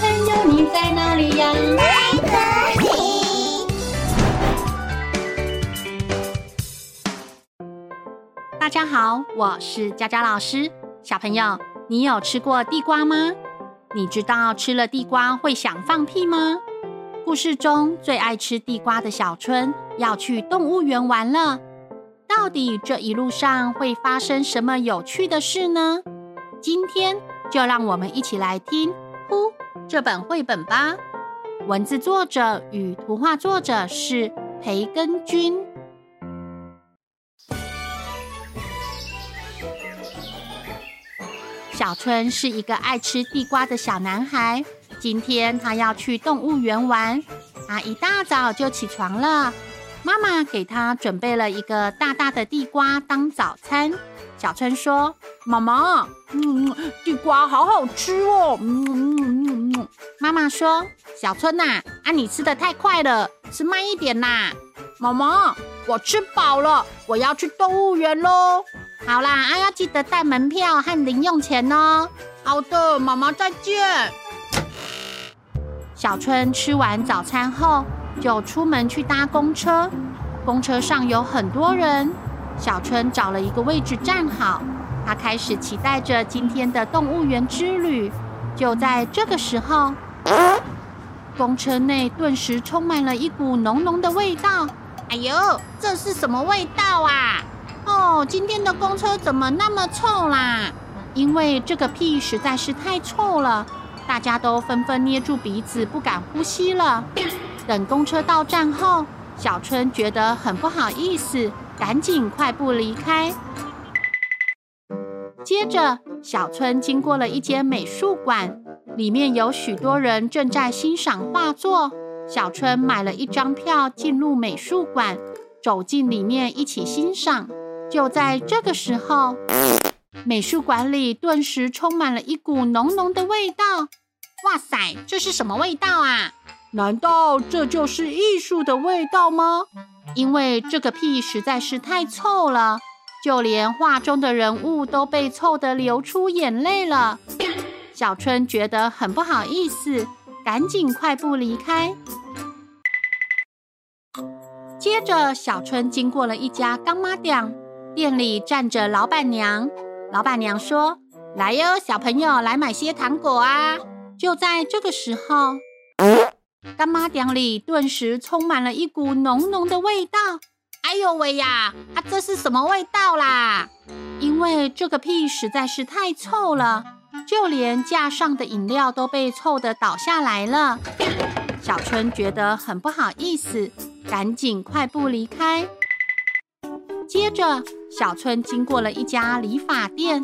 朋友，你在哪里呀？在这里。大家好，我是佳佳老师。小朋友，你有吃过地瓜吗？你知道吃了地瓜会想放屁吗？故事中最爱吃地瓜的小春要去动物园玩了。到底这一路上会发生什么有趣的事呢？今天就让我们一起来听《呼》这本绘本吧。文字作者与图画作者是培根君。小春是一个爱吃地瓜的小男孩。今天他要去动物园玩，他一大早就起床了。妈妈给他准备了一个大大的地瓜当早餐。小春说：“妈妈，嗯，地瓜好好吃哦。嗯”嗯嗯嗯。妈妈说：“小春呐，啊，你吃的太快了，吃慢一点啦。”妈妈，我吃饱了，我要去动物园喽。好啦，啊，要记得带门票和零用钱哦。好的，妈妈再见。小春吃完早餐后，就出门去搭公车，公车上有很多人。小春找了一个位置站好，他开始期待着今天的动物园之旅。就在这个时候，公车内顿时充满了一股浓浓的味道。哎呦，这是什么味道啊？哦，今天的公车怎么那么臭啦？因为这个屁实在是太臭了，大家都纷纷捏住鼻子，不敢呼吸了。等公车到站后，小春觉得很不好意思，赶紧快步离开。接着，小春经过了一间美术馆，里面有许多人正在欣赏画作。小春买了一张票进入美术馆，走进里面一起欣赏。就在这个时候，美术馆里顿时充满了一股浓浓的味道。哇塞，这是什么味道啊？难道这就是艺术的味道吗？因为这个屁实在是太臭了，就连画中的人物都被凑得流出眼泪了。小春觉得很不好意思，赶紧快步离开。接着，小春经过了一家干妈店，店里站着老板娘。老板娘说：“来哟，小朋友，来买些糖果啊！”就在这个时候。干妈店里顿时充满了一股浓浓的味道。哎呦喂呀！啊，这是什么味道啦？因为这个屁实在是太臭了，就连架上的饮料都被臭得倒下来了。小春觉得很不好意思，赶紧快步离开。接着，小春经过了一家理发店，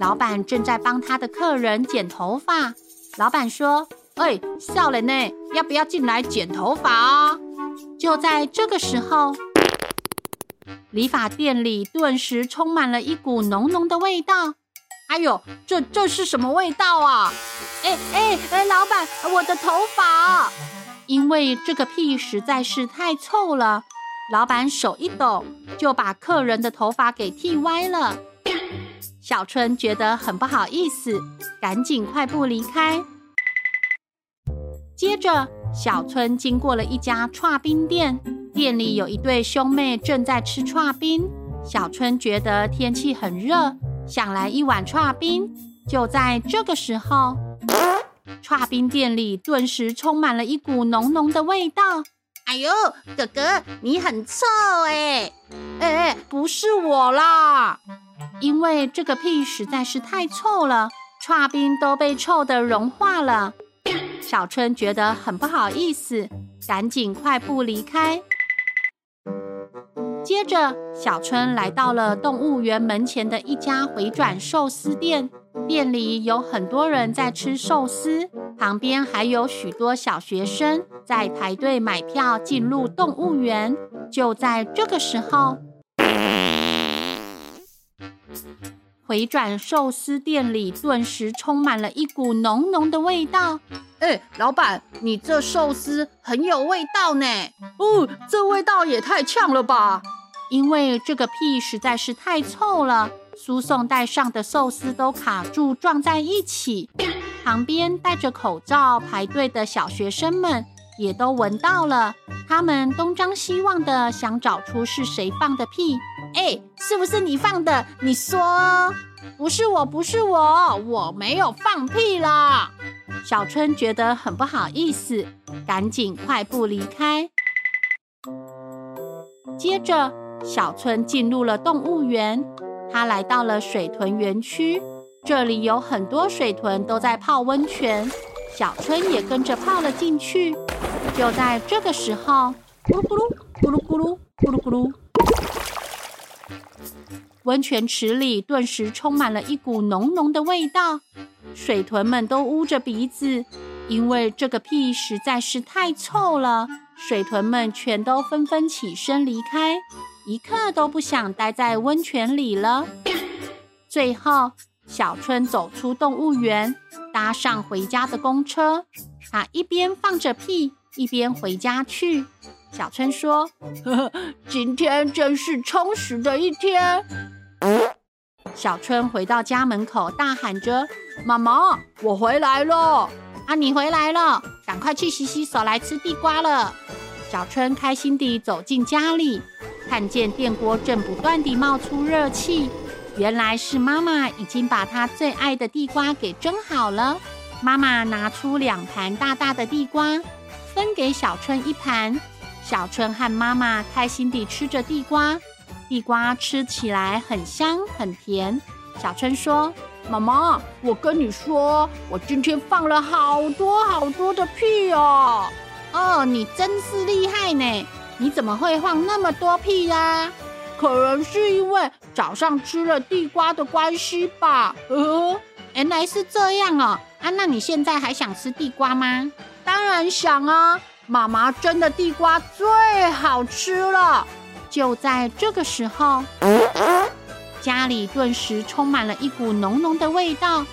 老板正在帮他的客人剪头发。老板说。哎，少年呢，要不要进来剪头发啊？就在这个时候，理发店里顿时充满了一股浓浓的味道。哎呦，这这是什么味道啊？哎哎哎，老板，我的头发！因为这个屁实在是太臭了，老板手一抖，就把客人的头发给剃歪了。小春觉得很不好意思，赶紧快步离开。接着，小春经过了一家串冰店，店里有一对兄妹正在吃串冰。小春觉得天气很热，想来一碗串冰。就在这个时候，串冰店里顿时充满了一股浓浓的味道。哎呦，哥哥，你很臭哎！哎，不是我啦，因为这个屁实在是太臭了，串冰都被臭的融化了。小春觉得很不好意思，赶紧快步离开。接着，小春来到了动物园门前的一家回转寿司店，店里有很多人在吃寿司，旁边还有许多小学生在排队买票进入动物园。就在这个时候，回转寿司店里顿时充满了一股浓浓的味道。哎，老板，你这寿司很有味道呢。哦，这味道也太呛了吧！因为这个屁实在是太臭了，输送带上的寿司都卡住，撞在一起。旁边戴着口罩排队的小学生们也都闻到了，他们东张西望的想找出是谁放的屁。哎，是不是你放的？你说，不是我，不是我，我没有放屁啦。小春觉得很不好意思，赶紧快步离开。接着，小春进入了动物园，他来到了水豚园区。这里有很多水豚都在泡温泉，小春也跟着泡了进去。就在这个时候，咕噜咕噜，咕噜咕噜，咕噜咕噜，温泉池里顿时充满了一股浓浓的味道，水豚们都捂着鼻子，因为这个屁实在是太臭了。水豚们全都纷纷起身离开，一刻都不想待在温泉里了。最后。小春走出动物园，搭上回家的公车。他一边放着屁，一边回家去。小春说：“呵呵，今天真是充实的一天。”小春回到家门口，大喊着：“妈妈，我回来了！啊，你回来了，赶快去洗洗手，来吃地瓜了。”小春开心地走进家里，看见电锅正不断地冒出热气。原来是妈妈已经把她最爱的地瓜给蒸好了。妈妈拿出两盘大大的地瓜，分给小春一盘。小春和妈妈开心地吃着地瓜，地瓜吃起来很香很甜。小春说：“妈妈，我跟你说，我今天放了好多好多的屁哦！哦，你真是厉害呢！你怎么会放那么多屁呀？”可能是因为早上吃了地瓜的关系吧。呃，原来是这样哦。啊，那你现在还想吃地瓜吗？当然想啊！妈妈蒸的地瓜最好吃了。就在这个时候，家里顿时充满了一股浓浓的味道。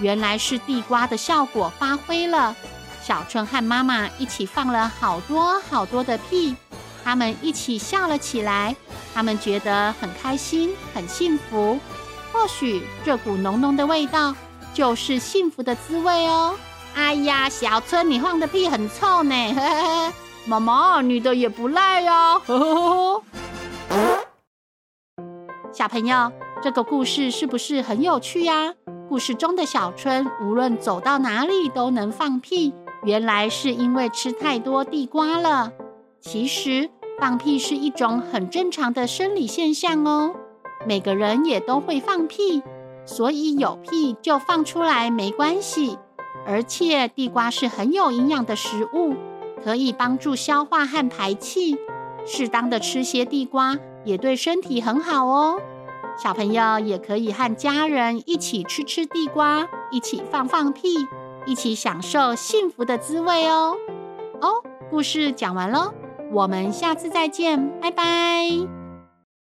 原来是地瓜的效果发挥了。小春和妈妈一起放了好多好多的屁，他们一起笑了起来。他们觉得很开心，很幸福。或许这股浓浓的味道就是幸福的滋味哦。哎呀，小春，你放的屁很臭呢。呵呵，妈妈，你的也不赖哦。小朋友，这个故事是不是很有趣呀？故事中的小春无论走到哪里都能放屁，原来是因为吃太多地瓜了。其实。放屁是一种很正常的生理现象哦，每个人也都会放屁，所以有屁就放出来没关系。而且地瓜是很有营养的食物，可以帮助消化和排气，适当的吃些地瓜也对身体很好哦。小朋友也可以和家人一起吃吃地瓜，一起放放屁，一起享受幸福的滋味哦。哦，故事讲完喽。我们下次再见，拜拜。